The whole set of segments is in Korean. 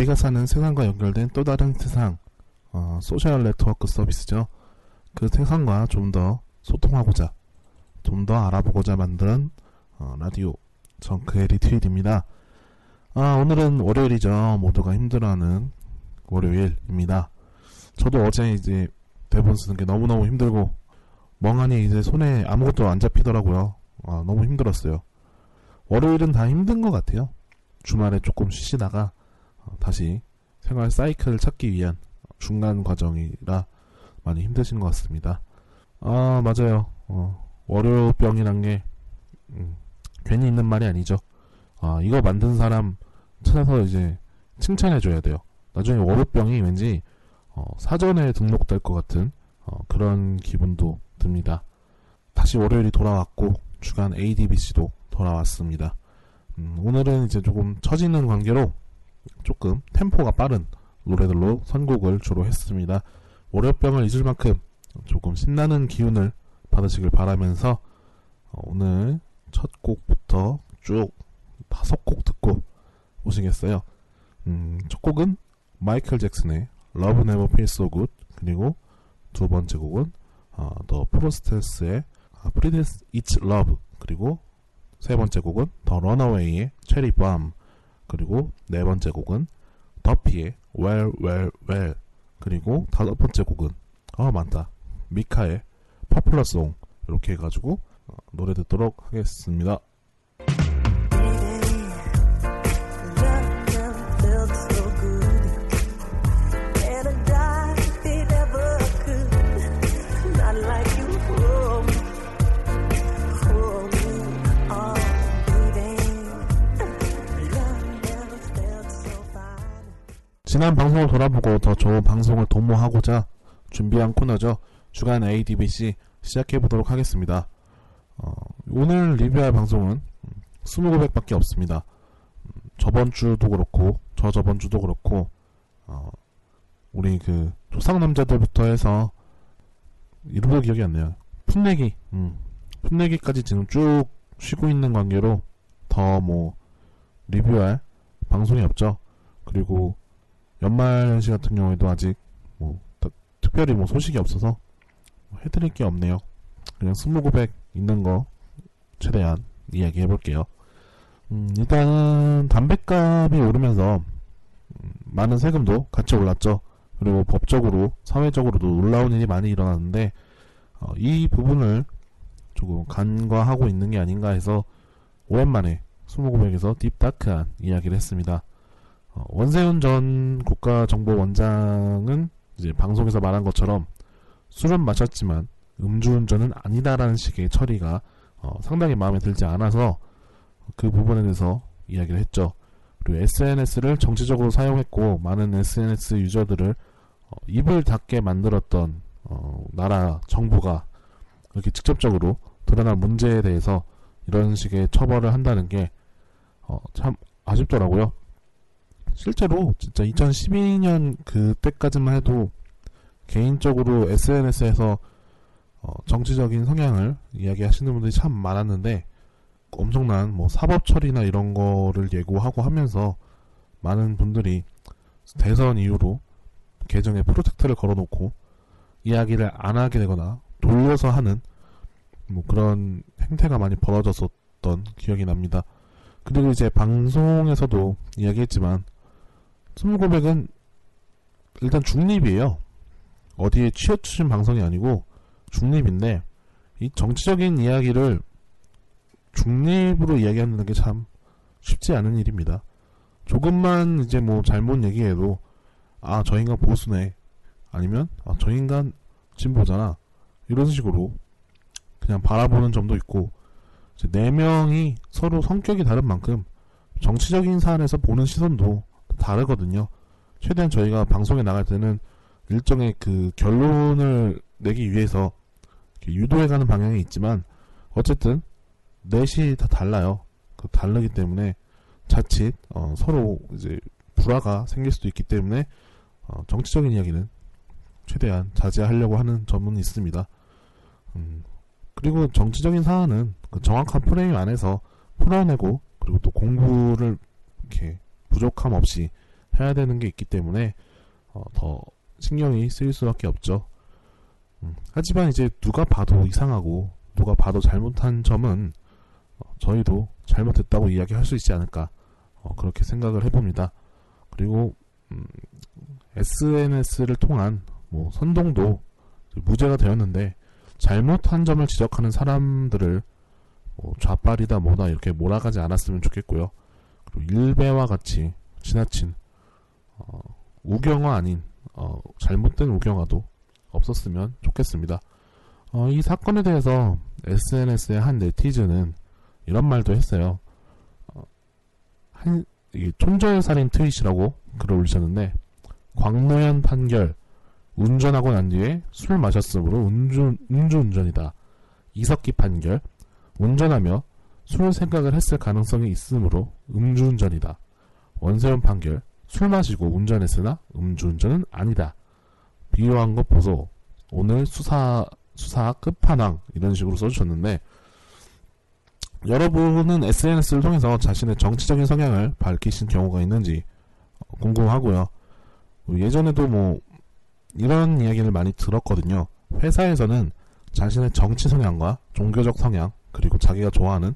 우리가 사는 세상과 연결된 또 다른 세상, 어, 소셜 네트워크 서비스죠. 그 세상과 좀 더 소통하고자, 좀 더 알아보고자 만든 어, 라디오 정크의 리트윗입니다. 아, 오늘은 월요일이죠. 모두가 힘들어하는 월요일입니다. 저도 어제 이제 대본 쓰는 게 너무너무 힘들고 멍하니 이제 손에 아무것도 안 잡히더라고요. 아, 너무 힘들었어요. 월요일은 다 힘든 것 같아요. 주말에 조금 쉬시다가 어, 다시 생활 사이클을 찾기 위한 중간 과정이라 많이 힘드신 것 같습니다. 아, 맞아요. 어, 월요병이란 게, 음, 괜히 있는 말이 아니죠. 아, 이거 만든 사람 찾아서 이제 칭찬해줘야 돼요. 나중에 월요병이 왠지, 어, 사전에 등록될 것 같은, 어, 그런 기분도 듭니다. 다시 월요일이 돌아왔고, 주간 ADBC도 돌아왔습니다. 음, 오늘은 이제 조금 처지는 관계로 조금 템포가 빠른 노래들로 선곡을 주로 했습니다. 월요병을 잊을 만큼 조금 신나는 기운을 받으시길 바라면서 어, 오늘 첫 곡부터 쭉 다섯 곡 듣고 오시겠어요. 음, 첫 곡은 마이클 잭슨의 Love Never Feels So Good 그리고 두 번째 곡은 어, The Prostes의 Pretty It's Love 그리고 세 번째 곡은 The Runaway의 Cherry Bomb 그리고 네 번째 곡은 더피의 Well Well Well. 그리고 다섯 번째 곡은 아 많다. 미카의 Popular Song. 이렇게 해가지고 어, 노래 듣도록 하겠습니다. 지난 방송을 돌아보고 더 좋은 방송을 도모하고자 준비한 코너죠. 주간 ADBC 시작해보도록 하겠습니다. 어, 오늘 리뷰할 방송은 20곡밖에 없습니다. 음, 저번 주도 그렇고, 저 저번 주도 그렇고, 어, 우리 그 조상 남자들부터 해서 이름도 기억이 안 나요. 풋내기, 음, 풋내기까지 지금 쭉 쉬고 있는 관계로 더 뭐 리뷰할 방송이 없죠. 그리고 연말연시 같은 경우에도 아직 뭐 특별히 뭐 소식이 없어서 해드릴 게 없네요. 그냥 스무고백 있는 거 최대한 이야기 해볼게요. 음, 일단은 담배값이 오르면서 음, 많은 세금도 같이 올랐죠. 그리고 법적으로 사회적으로도 놀라운 일이 많이 일어났는데 어, 이 부분을 조금 간과하고 있는 게 아닌가 해서 오랜만에 스무고백에서 딥다크한 이야기를 했습니다. 어, 원세훈 전 국가정보원장은 이제 방송에서 말한 것처럼 술은 마셨지만 음주운전은 아니다라는 식의 처리가 어, 상당히 마음에 들지 않아서 그 부분에 대해서 이야기를 했죠. 그리고 SNS를 정치적으로 사용했고 많은 SNS 유저들을 어, 입을 닫게 만들었던 어, 나라 정부가 이렇게 직접적으로 드러난 문제에 대해서 이런 식의 처벌을 한다는 게참 아쉽더라고요. 실제로 진짜 2012년 그때까지만 해도 개인적으로 SNS에서 어, 정치적인 성향을 이야기하시는 분들이 참 많았는데 엄청난 뭐 사법 처리나 이런 거를 예고하고 하면서 많은 분들이 대선 이후로 계정에 프로젝트를 걸어놓고 이야기를 안 하게 되거나 돌려서 하는 뭐 그런 행태가 많이 벌어졌었던 기억이 납니다. 그리고 이제 방송에서도 이야기했지만 스무고백은 일단 중립이에요. 어디에 치우친 방송이 아니고 중립인데 이 정치적인 이야기를 중립으로 이야기하는 게 참 쉽지 않은 일입니다. 조금만 이제 뭐 잘못 얘기해도 아 저 인간 보수네 아니면 아 저 인간 진보잖아 이런 식으로 그냥 바라보는 점도 있고 네 명이 서로 성격이 다른 만큼 정치적인 사안에서 보는 시선도 다르거든요. 최대한 저희가 방송에 나갈 때는 일정의 그 결론을 내기 위해서 유도해가는 방향이 있지만 어쨌든 넷이 다 달라요. 그 다르기 때문에 자칫 어, 서로 이제 불화가 생길 수도 있기 때문에 어, 정치적인 이야기는 최대한 자제하려고 하는 점은 있습니다. 음, 그리고 정치적인 사안은 그 정확한 프레임 안에서 풀어내고 그리고 또 공부를 이렇게 부족함 없이 해야 되는 게 있기 때문에 어, 더 신경이 쓰일 수밖에 없죠. 음, 하지만 이제 누가 봐도 이상하고 누가 봐도 잘못한 점은 어, 저희도 잘못했다고 이야기할 수 있지 않을까 어, 그렇게 생각을 해봅니다. 그리고 음, SNS를 통한 뭐 선동도 무죄가 되었는데 잘못한 점을 지적하는 사람들을 뭐 좌빨이다 뭐다 이렇게 몰아가지 않았으면 좋겠고요. 그리고 일배와 같이 지나친 어, 우경화 아닌 어, 잘못된 우경화도 없었으면 좋겠습니다. 어, 이 사건에 대해서 SNS의 한 네티즌은 이런 말도 했어요. 어, 한, 촌절살인 트윗이라고 글을 올리셨는데, 광노현 판결, 운전하고 난 뒤에 술 마셨으므로 음주, 음주운전이다. 이석기 판결, 운전하며 술 생각을 했을 가능성이 있으므로 음주운전이다. 원세훈 판결, 술 마시고 운전했으나 음주운전은 아니다. 비유한 것 보소. 오늘 수사 수사 끝판왕 이런 식으로 써주셨는데 여러분은 SNS를 통해서 자신의 정치적인 성향을 밝히신 경우가 있는지 궁금하고요. 예전에도 뭐 이런 이야기를 많이 들었거든요. 회사에서는 자신의 정치 성향과 종교적 성향 그리고 자기가 좋아하는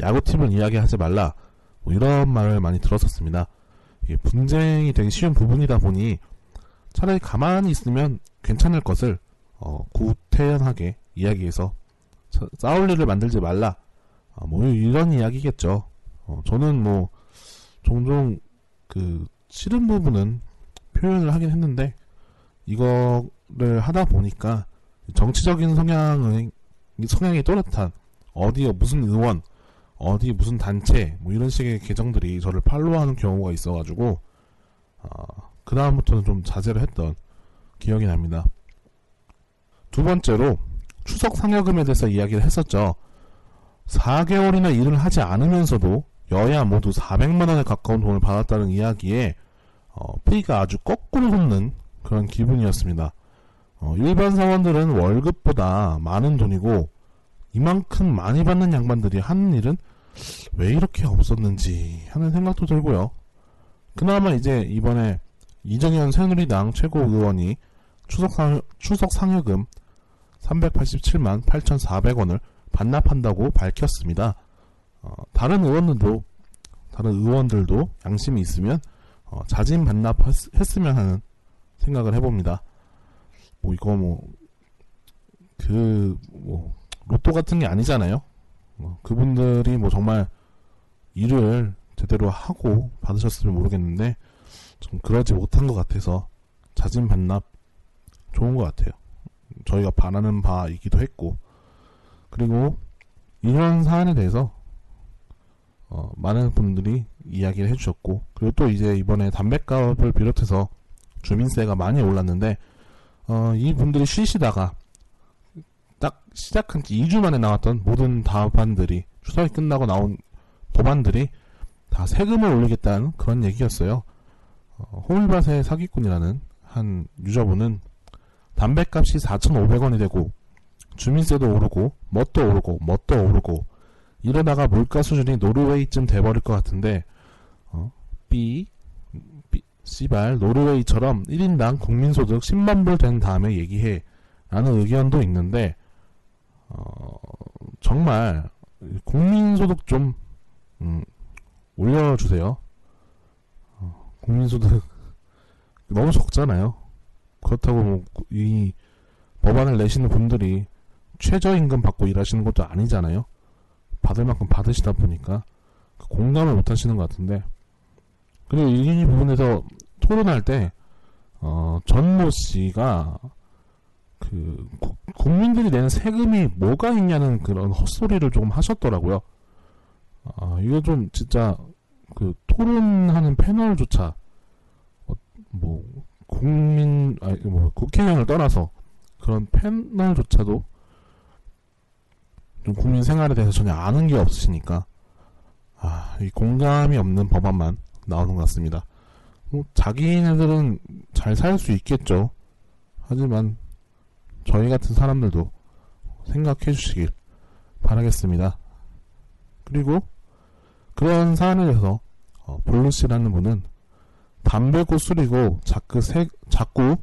야구팀을 이야기하지 말라 뭐 이런 말을 많이 들었었습니다. 분쟁이 되기 쉬운 부분이다 보니 차라리 가만히 있으면 괜찮을 것을 어, 구태연하게 이야기해서 싸울 일을 만들지 말라. 어, 뭐 이런 이야기겠죠. 어, 저는 뭐 종종 그 싫은 부분은 표현을 하긴 했는데 이거를 하다 보니까 정치적인 성향의 성향이 또렷한 어디 무슨 의원 어디 무슨 단체 뭐 이런 식의 계정들이 저를 팔로우하는 경우가 있어가지고 어, 그 다음부터는 좀 자제를 했던 기억이 납니다. 두 번째로 추석 상여금에 대해서 이야기를 했었죠. 4개월이나 일을 하지 않으면서도 여야 모두 400만 원에 가까운 돈을 받았다는 이야기에 어, 피가 아주 거꾸로 솟는 그런 기분이었습니다. 어, 일반 사원들은 월급보다 많은 돈이고 이만큼 많이 받는 양반들이 하는 일은 왜 이렇게 없었는지 하는 생각도 들고요. 그나마 이제 이번에 이정현 새누리당 최고의원이 추석, 상여금 387만 8,400원을 반납한다고 밝혔습니다. 어, 다른 의원들도 다른 의원들도 양심이 있으면 어, 자진 반납했으면 하는 생각을 해봅니다. 뭐 이거 뭐 그뭐 로또 같은 게 아니잖아요. 어, 그분들이 뭐 정말 일을 제대로 하고 받으셨으면 모르겠는데 좀 그러지 못한 것 같아서 자진 반납 좋은 것 같아요. 저희가 바라는 바이기도 했고 그리고 이런 사안에 대해서 어, 많은 분들이 이야기를 해주셨고 그리고 또 이제 이번에 담배값을 비롯해서 주민세가 많이 올랐는데 어, 이 분들이 쉬시다가 딱 시작한 지 2주 만에 나왔던 모든 답안들이 추석이 끝나고 나온 법안들이 다 세금을 올리겠다는 그런 얘기였어요. 어, 호밀밭의 사기꾼이라는 한 유저분은 담배값이 4,500원이 되고 주민세도 오르고 뭣도 오르고 뭣도 오르고 이러다가 물가 수준이 노르웨이쯤 돼버릴 것 같은데 어? B, B 씨발 노르웨이처럼 1인당 국민소득 10만 불 된 다음에 얘기해 라는 의견도 있는데 어, 정말 국민소득 좀 음, 올려주세요. 어, 국민소득 너무 적잖아요. 그렇다고 뭐 이 법안을 내시는 분들이 최저임금 받고 일하시는 것도 아니잖아요. 받을 만큼 받으시다 보니까 공감을 못 하시는 것 같은데 그리고 이 부분에서 토론할 때 어, 전모 씨가 그 구- 국민들이 내는 세금이 뭐가 있냐는 그런 헛소리를 조금 하셨더라고요. 아, 이거 좀 진짜 그 토론하는 패널조차 어, 뭐 국민 아니 뭐 국회의원을 떠나서 그런 패널조차도 좀 국민 생활에 대해서 전혀 아는 게 없으시니까 아, 이 공감이 없는 법안만 나오는 것 같습니다. 뭐 자기네들은 잘 살 수 있겠죠. 하지만 저희 같은 사람들도 생각해 주시길 바라겠습니다. 그리고 그런 사안에 대해서 어, 블루 씨라는 분은 담배고 술이고 자꾸 세, 자꾸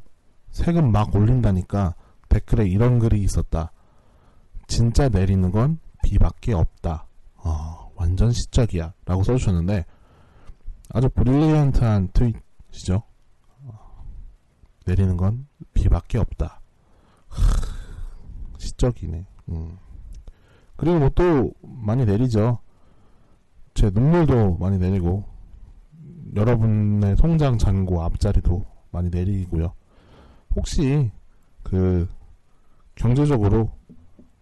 세금 막 올린다니까 댓글에 이런 글이 있었다. 진짜 내리는 건 비밖에 없다. 어, 완전 시적이야. 라고 써주셨는데 아주 brilliant한 트윗이죠. 어, 내리는 건 비밖에 없다. 시적이네. 음. 그리고 뭐 또 많이 내리죠. 제 눈물도 많이 내리고 여러분의 통장 잔고 앞자리도 많이 내리고요. 혹시 그 경제적으로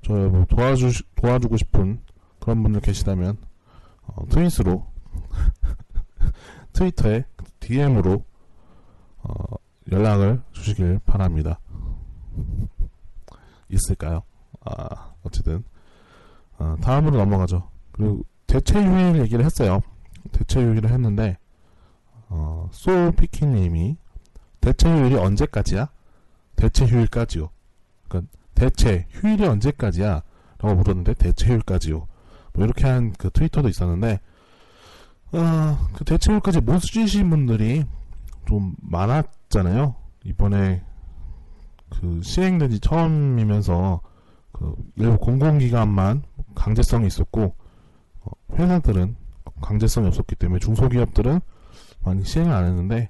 저뭐 도와주 도와주고 싶은 그런 분들 계시다면 어, 트윗으로 트위터에 DM으로 어, 연락을 주시길 바랍니다. 있을까요? 아 어쨌든 어, 다음으로 넘어가죠. 그리고 대체휴일 얘기를 했어요. 대체휴일을 했는데 어, 소피키님이 대체 휴일이 언제까지야? 대체 휴일까지요. 그러니까 대체 휴일이 언제까지야? 라고 물었는데 대체 휴일까지요. 뭐 이렇게 한 그 트위터도 있었는데 어, 그 대체 휴일까지 못 쓰시는 분들이 좀 많았잖아요. 이번에 그 시행된 지 처음이면서 그 일부 공공기관만 강제성이 있었고 어, 회사들은 강제성이 없었기 때문에 중소기업들은 많이 시행을 안 했는데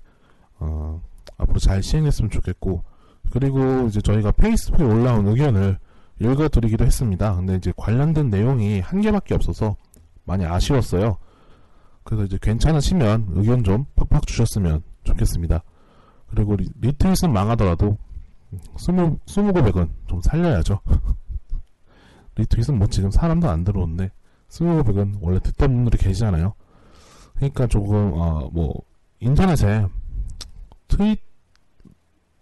어, 앞으로 잘 시행했으면 좋겠고 그리고 이제 저희가 페이스북에 올라온 의견을 읽어드리기도 했습니다. 근데 이제 관련된 내용이 한 개밖에 없어서 많이 아쉬웠어요. 그래서 이제 괜찮으시면 의견 좀 팍팍 주셨으면 좋겠습니다. 그리고 리, 리트윗은 망하더라도 스무 스무 고백은 좀 살려야죠. 리트윗은 뭐 지금 사람도 안 들어오는데 스무 고백은 원래 듣던 분들이 계시잖아요. 그러니까 조금 어, 뭐 인터넷에 트윗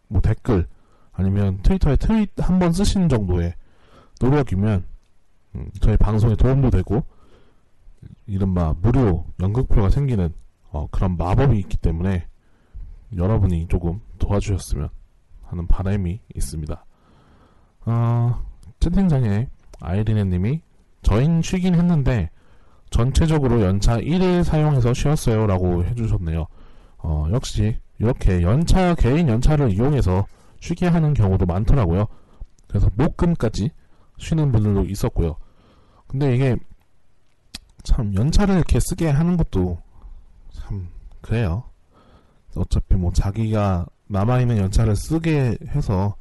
뭐 댓글 아니면 트위터에 트윗 한 번 쓰시는 정도의 노력이면 음, 저희 방송에 도움도 되고 이른바 무료 연극표가 생기는 어, 그런 마법이 있기 때문에 여러분이 조금 도와주셨으면 하는 바람이 있습니다. 어, 채팅창에 아이리네님이 저흰 쉬긴 했는데 전체적으로 연차 1일 사용해서 쉬었어요 라고 해주셨네요. 어, 역시 이렇게 연차 개인 연차를 이용해서 쉬게 하는 경우도 많더라고요. 그래서 목금까지 쉬는 분들도 있었고요. 근데 이게 참 연차를 이렇게 쓰게 하는 것도 참 그래요. 어차피 뭐 자기가 남아있는 연차를 쓰게 해서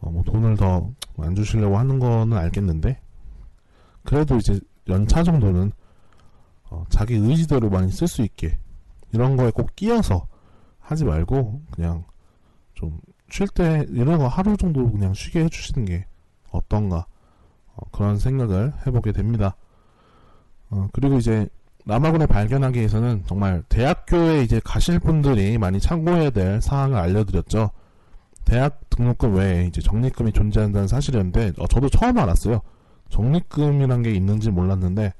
어, 뭐 돈을 더 안 주시려고 하는 거는 알겠는데 그래도 이제 연차 정도는 어, 자기 의지대로 많이 쓸 수 있게 이런 거에 꼭 끼어서 하지 말고 그냥 좀 쉴 때 이런 거 하루 정도 그냥 쉬게 해주시는 게 어떤가 어, 그런 생각을 해보게 됩니다. 어, 그리고 이제 남아군에 발견하기 위해서는 정말 대학교에 이제 가실 분들이 많이 참고해야 될 사항을 알려드렸죠. 대학 등록금 외에 이제 적립금이 존재한다는 사실이었는데 어, 저도 처음 알았어요. 적립금이란 게 있는지 몰랐는데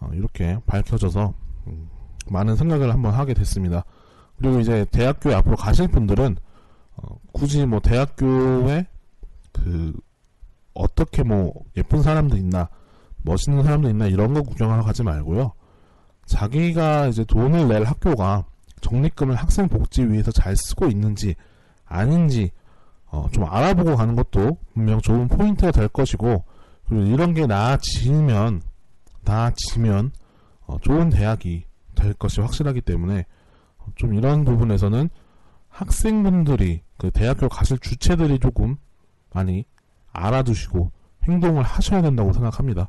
어, 이렇게 밝혀져서 음, 많은 생각을 한번 하게 됐습니다. 그리고 이제 대학교에 앞으로 가실 분들은 어, 굳이 뭐 대학교에 그 어떻게 뭐 예쁜 사람도 있나 멋있는 사람도 있나 이런 거 구경하러 가지 말고요. 자기가 이제 돈을 낼 학교가 적립금을 학생 복지 위해서 잘 쓰고 있는지 아닌지 어, 좀 알아보고 가는 것도 분명 좋은 포인트가 될 것이고 그리고 이런 게 나아지면 나아지면 어, 좋은 대학이 될 것이 확실하기 때문에 좀 이런 부분에서는 학생분들이 그 대학교 가실 주체들이 조금 많이 알아두시고 행동을 하셔야 된다고 생각합니다.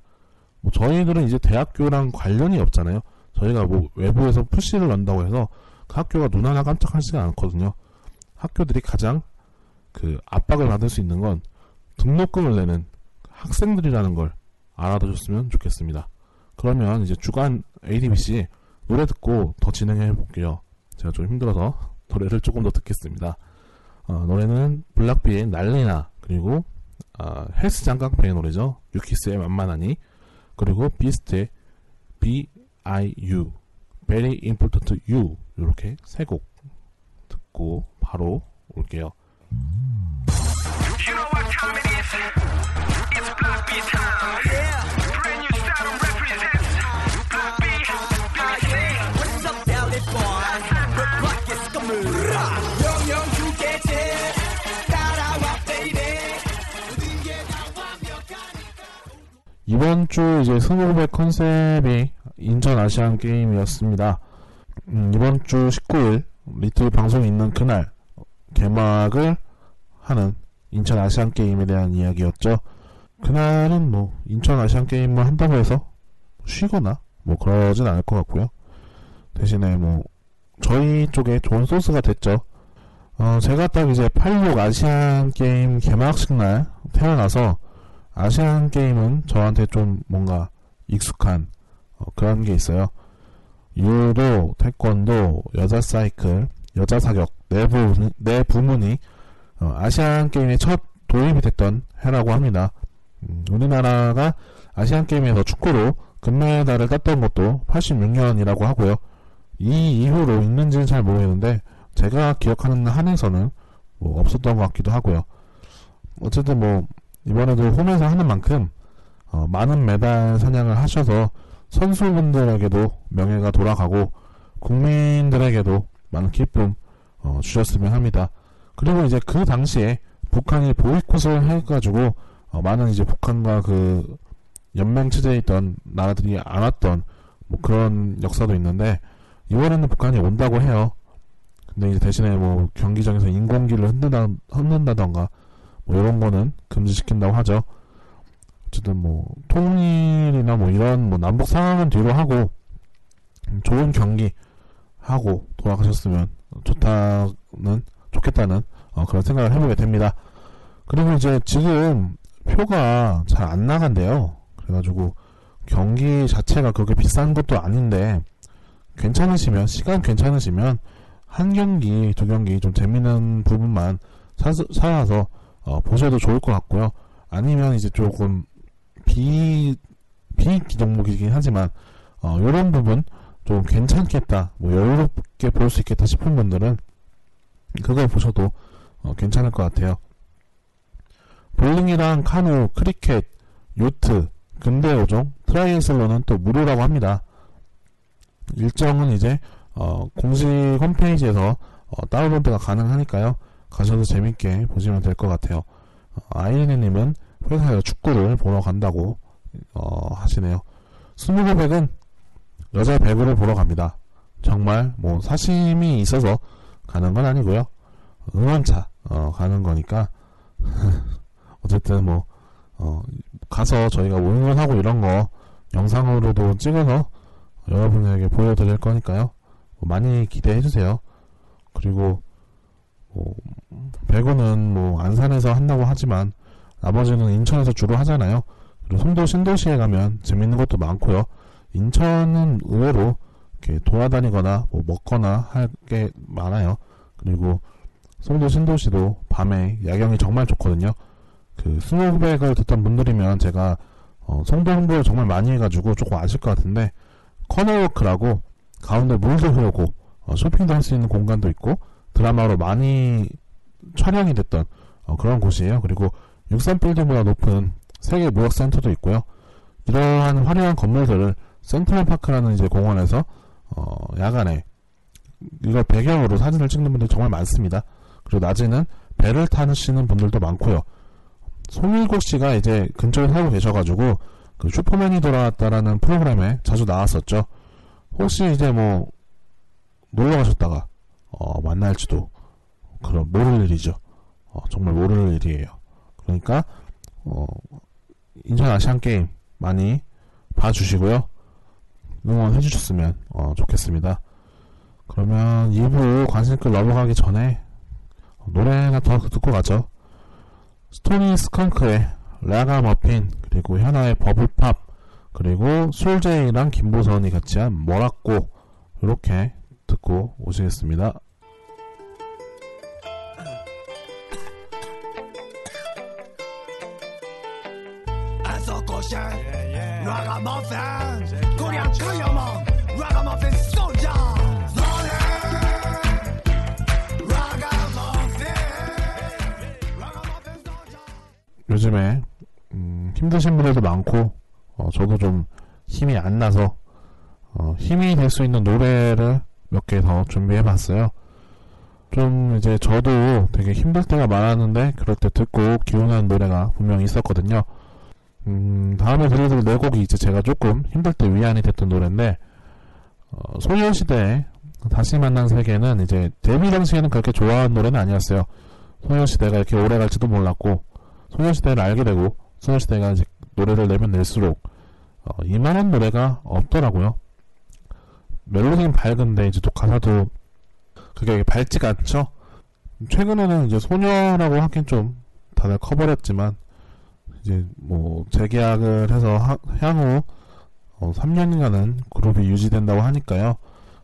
뭐 저희들은 이제 대학교랑 관련이 없잖아요. 저희가 뭐 외부에서 푸시를 넣는다고 해서 그 학교가 눈 하나 깜짝하지가 않거든요. 학교들이 가장 그 압박을 받을 수 있는 건 등록금을 내는 학생들이라는 걸 알아두셨으면 좋겠습니다. 그러면 이제 주간 ADBC 노래 듣고 더 진행해 볼게요. 제가 좀 힘들어서 노래를 조금 더 듣겠습니다. 어, 노래는 블락비의 난리나 그리고 어, 헬스 장강패의 노래죠. 유키스의 만만하니 그리고 비스트의 B.I.U. Very Important You 이렇게 세 곡 듣고 바로 올게요. You know what time it is? It's Block B time. Yeah. Brand new style represents Block B. What's up, Valley boy? The block is coming. 영영 주겠지. 따라와, baby. 이번 주 이제 스노우백 컨셉이 인천 아시안 게임이었습니다. 음, 이번 주 19일 리틀 방송이 있는 그날 개막을 하는 인천 아시안 게임에 대한 이야기였죠. 그날은 뭐 인천 아시안 게임을 한다고 해서 쉬거나 뭐 그러진 않을 것 같고요. 대신에 뭐 저희 쪽에 좋은 소스가 됐죠. 어, 제가 딱 이제 86 아시안 게임 개막식 날 태어나서 아시안 게임은 저한테 좀 뭔가 익숙한 어, 그런 게 있어요. 유도, 태권도, 여자 사이클, 여자 사격 네 부문이, 네 부문이 어, 아시안 게임에 첫 도입이 됐던 해라고 합니다. 음, 우리나라가 아시안 게임에서 축구로 금메달을 땄던 것도 86년이라고 하고요. 이 이후로 있는지는 잘 모르겠는데 제가 기억하는 한에서는 뭐 없었던 것 같기도 하고요. 어쨌든 뭐 이번에도 홈에서 하는 만큼 어, 많은 메달 사냥을 하셔서 선수분들에게도 명예가 돌아가고 국민들에게도 많은 기쁨 어, 주셨으면 합니다. 그리고 이제 그 당시에 북한이 보이콧을 해가지고 어, 많은 이제 북한과 그 연맹 체제에 있던 나라들이 안 왔던 뭐 그런 역사도 있는데 이번에는 북한이 온다고 해요. 근데 이제 대신에 뭐 경기장에서 인공기를 흔든다, 흔든다던가 뭐 이런 거는 금지시킨다고 하죠. 어쨌든 뭐 통일이나 뭐 이런 뭐 남북 상황은 뒤로 하고 음, 좋은 경기 하고 돌아가셨으면 좋다는 좋겠다는 어, 그런 생각을 해보게 됩니다. 그리고 이제 지금 표가 잘 안 나간대요. 그래가지고 경기 자체가 그렇게 비싼 것도 아닌데 괜찮으시면 시간 괜찮으시면 한 경기 두 경기 좀 재밌는 부분만 사, 사서 어, 보셔도 좋을 것 같고요. 아니면 이제 조금 비 비인기 종목이긴 하지만 어, 이런 부분 좀 괜찮겠다, 뭐 여유롭게 볼 수 있겠다 싶은 분들은 그걸 보셔도 어, 괜찮을 것 같아요. 볼링이랑 카누, 크리켓, 요트, 근대 오종, 트라이애슬론은 또 무료라고 합니다. 일정은 이제 어, 공식 홈페이지에서 어, 다운로드가 가능하니까요. 가셔서 재밌게 보시면 될 것 같아요. 어, 아이리네님은 회사에 축구를 보러 간다고 어, 하시네요. 스무고 백은 여자 배구를 보러 갑니다. 정말 뭐 사심이 있어서 가는 건 아니고요. 응원차 어, 가는 거니까 어쨌든 뭐 어, 가서 저희가 뭐 응원하고 이런 거 영상으로도 찍어서 여러분에게 보여드릴 거니까요. 뭐 많이 기대해 주세요. 그리고 뭐 배구는 뭐 안산에서 한다고 하지만 나머지는 인천에서 주로 하잖아요. 그리고 송도 신도시에 가면 재밌는 것도 많고요. 인천은 의외로 이렇게 돌아다니거나 뭐 먹거나 할 게 많아요. 그리고 송도 신도시도 밤에 야경이 정말 좋거든요. 그 스무고백을 듣던 분들이면 제가 어, 송도 홍보를 정말 많이 해가지고 조금 아실 것 같은데 커넬워크라고 가운데 물도 흐르고 어, 쇼핑도 할 수 있는 공간도 있고 드라마로 많이 촬영이 됐던 어, 그런 곳이에요. 그리고 63빌딩보다 높은 세계 무역센터도 있고요. 이러한 화려한 건물들을 센트럴 파크라는 이제 공원에서 어, 야간에 이걸 배경으로 사진을 찍는 분들 정말 많습니다. 그리고 낮에는 배를 타시는 분들도 많고요. 송일국 씨가 이제 근처에 살고 계셔가지고 그 슈퍼맨이 돌아왔다라는 프로그램에 자주 나왔었죠. 혹시 이제 뭐 놀러 가셨다가 어, 만날지도 그런 모를 일이죠. 어, 정말 모를 일이에요. 그러니까 어, 인천 아시안 게임 많이 봐주시고요. 응원해 주셨으면 어, 좋겠습니다. 그러면 2부 관심글 넘어가기 전에 노래나 더 듣고 가죠. 스토니 스컹크의 라가 머핀 그리고 현아의 버블팝 그리고 솔제이랑 김보선이 같이 한 뭐라고 이렇게 듣고 오시겠습니다. Azokoshai, Ragamuffin, Korean Kayama, Ragamuffin soldier. Soldier. 요즘에 음, 힘드신 분들도 많고 어, 저도 좀 힘이 안 나서 어, 힘이 될 수 있는 노래를 몇 개 더 준비해봤어요. 좀 이제 저도 되게 힘들 때가 많았는데 그럴 때 듣고 기운하는 노래가 분명히 있었거든요. 음, 다음에 들려드릴 네 곡이 이제 제가 조금 힘들 때 위안이 됐던 노래인데 어, 소녀시대의 다시 만난 세계는 이제 데뷔 당시에는 그렇게 좋아하는 노래는 아니었어요. 소녀시대가 이렇게 오래 갈지도 몰랐고 소녀시대를 알게 되고 소녀시대가 이제 노래를 내면 낼수록 어, 이만한 노래가 없더라고요. 멜로디는 밝은데 이제 또 가사도 그게 밝지가 않죠. 최근에는 이제 소녀라고 하긴 좀 다들 커버를 했지만 이제 뭐 재계약을 해서 하- 향후 어, 3년간은 그룹이 유지된다고 하니까요.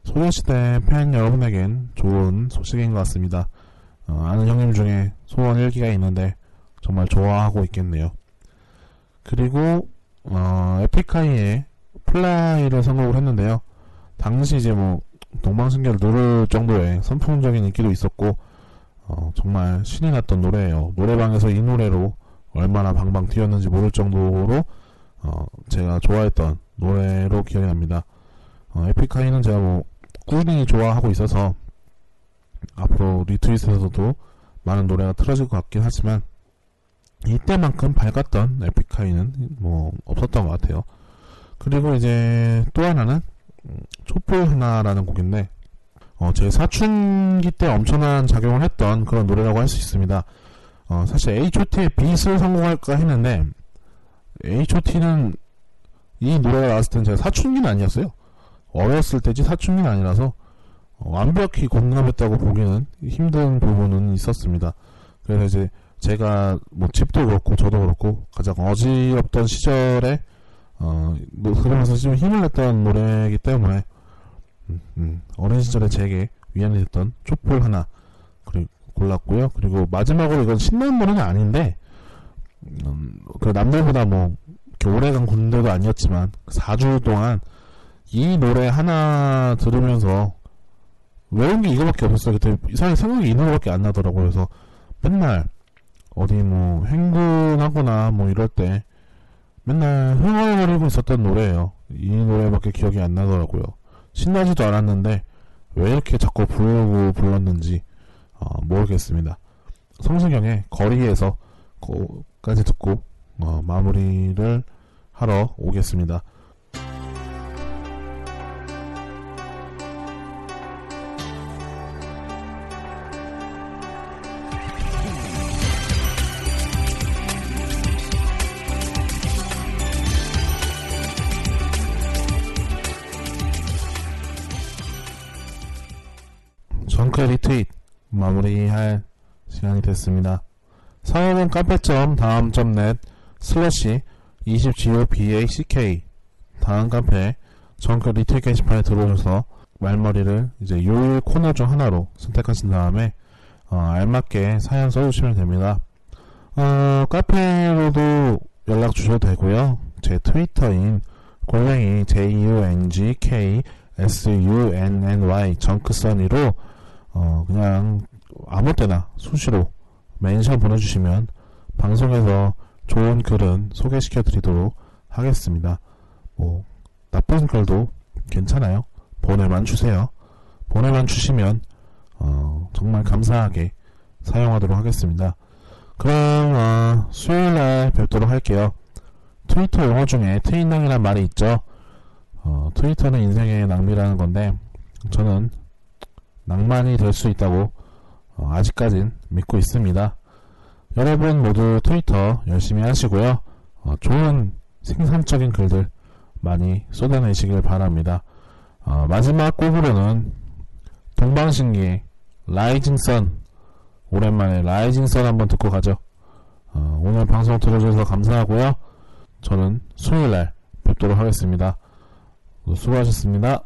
소녀시대 팬 여러분에겐 좋은 소식인 것 같습니다. 어, 아는 형님 중에 소원 일기가 있는데 정말 좋아하고 있겠네요. 그리고 어, 에픽하이의 Fly를 선곡을 했는데요. 당시 이제 뭐 동방신기를 누를 정도의 선풍적인 인기도 있었고 어, 정말 신이 났던 노래예요. 노래방에서 이 노래로 얼마나 방방 뛰었는지 모를 정도로 어, 제가 좋아했던 노래로 기억이 납니다. 어, 에픽하이는 제가 뭐 꾸준히 좋아하고 있어서 앞으로 리트윗에서도 많은 노래가 틀어질 것 같긴 하지만 이때만큼 밝았던 에픽하이는 뭐 없었던 것 같아요. 그리고 이제 또 하나는 음, 촛불 하나라는 곡인데 어, 제 사춘기 때 엄청난 작용을 했던 그런 노래라고 할 수 있습니다. 어, 사실 H.O.T의 빛을 성공할까 했는데 H.O.T는 이 노래가 나왔을 때는 제가 사춘기는 아니었어요. 어렸을 때지 사춘기는 아니라서 어, 완벽히 공감했다고 보기는 힘든 부분은 있었습니다. 그래서 이제 제가 뭐 집도 그렇고 저도 그렇고 가장 어지럽던 시절에 어, 뭐 그러면서 좀 힘을 냈던 노래이기 때문에 음, 음, 어린 시절에 제게 위안이 됐던 촛불 하나 골랐고요. 그리고 마지막으로 이건 신나는 노래는 아닌데 음, 그 남들보다 뭐 오래간 군대도 아니었지만 4주 동안 이 노래 하나 들으면서 외운 게 이거밖에 없었어요. 그때 이상하게 생각이 이 노래밖에 안 나더라고요. 그래서 맨날 어디 뭐 행군하거나 뭐 이럴 때 맨날 흥얼거리고 있었던 노래예요. 이 노래밖에 기억이 안 나더라고요. 신나지도 않았는데 왜 이렇게 자꾸 부르고 불렀는지 어, 모르겠습니다. 성시경의 거리에서 거까지 듣고 어, 마무리를 하러 오겠습니다. 마무리할 시간이 됐습니다. 사연은 카페점 다음점.net 슬래시 20GOBACK 다음 카페 정크 리트윗 게시판에 들어오셔서 말머리를 이제 요일 코너 중 하나로 선택하신 다음에 어, 알맞게 사연 써주시면 됩니다. 어, 카페로도 연락 주셔도 되고요. 제 트위터인 골뱅이 JUNGK SUNNY 정크써니로 어, 그냥 아무 때나 수시로 멘션 보내주시면 방송에서 좋은 글은 소개시켜 드리도록 하겠습니다. 뭐, 나쁜 글도 괜찮아요. 보내만 주세요. 보내만 주시면, 어, 정말 감사하게 사용하도록 하겠습니다. 그럼, 어, 수요일날 뵙도록 할게요. 트위터 용어 중에 트인낭이란 말이 있죠. 어, 트위터는 인생의 낭비라는 건데, 저는 낭만이 될 수 있다고 어, 아직까진 믿고 있습니다. 여러분 모두 트위터 열심히 하시고요. 어, 좋은 생산적인 글들 많이 쏟아내시길 바랍니다. 어, 마지막 곡으로는 동방신기의 Rising Sun 오랜만에 Rising Sun 한번 듣고 가죠. 어, 오늘 방송 들어주셔서 감사하고요. 저는 수요일날 뵙도록 하겠습니다. 수고하셨습니다.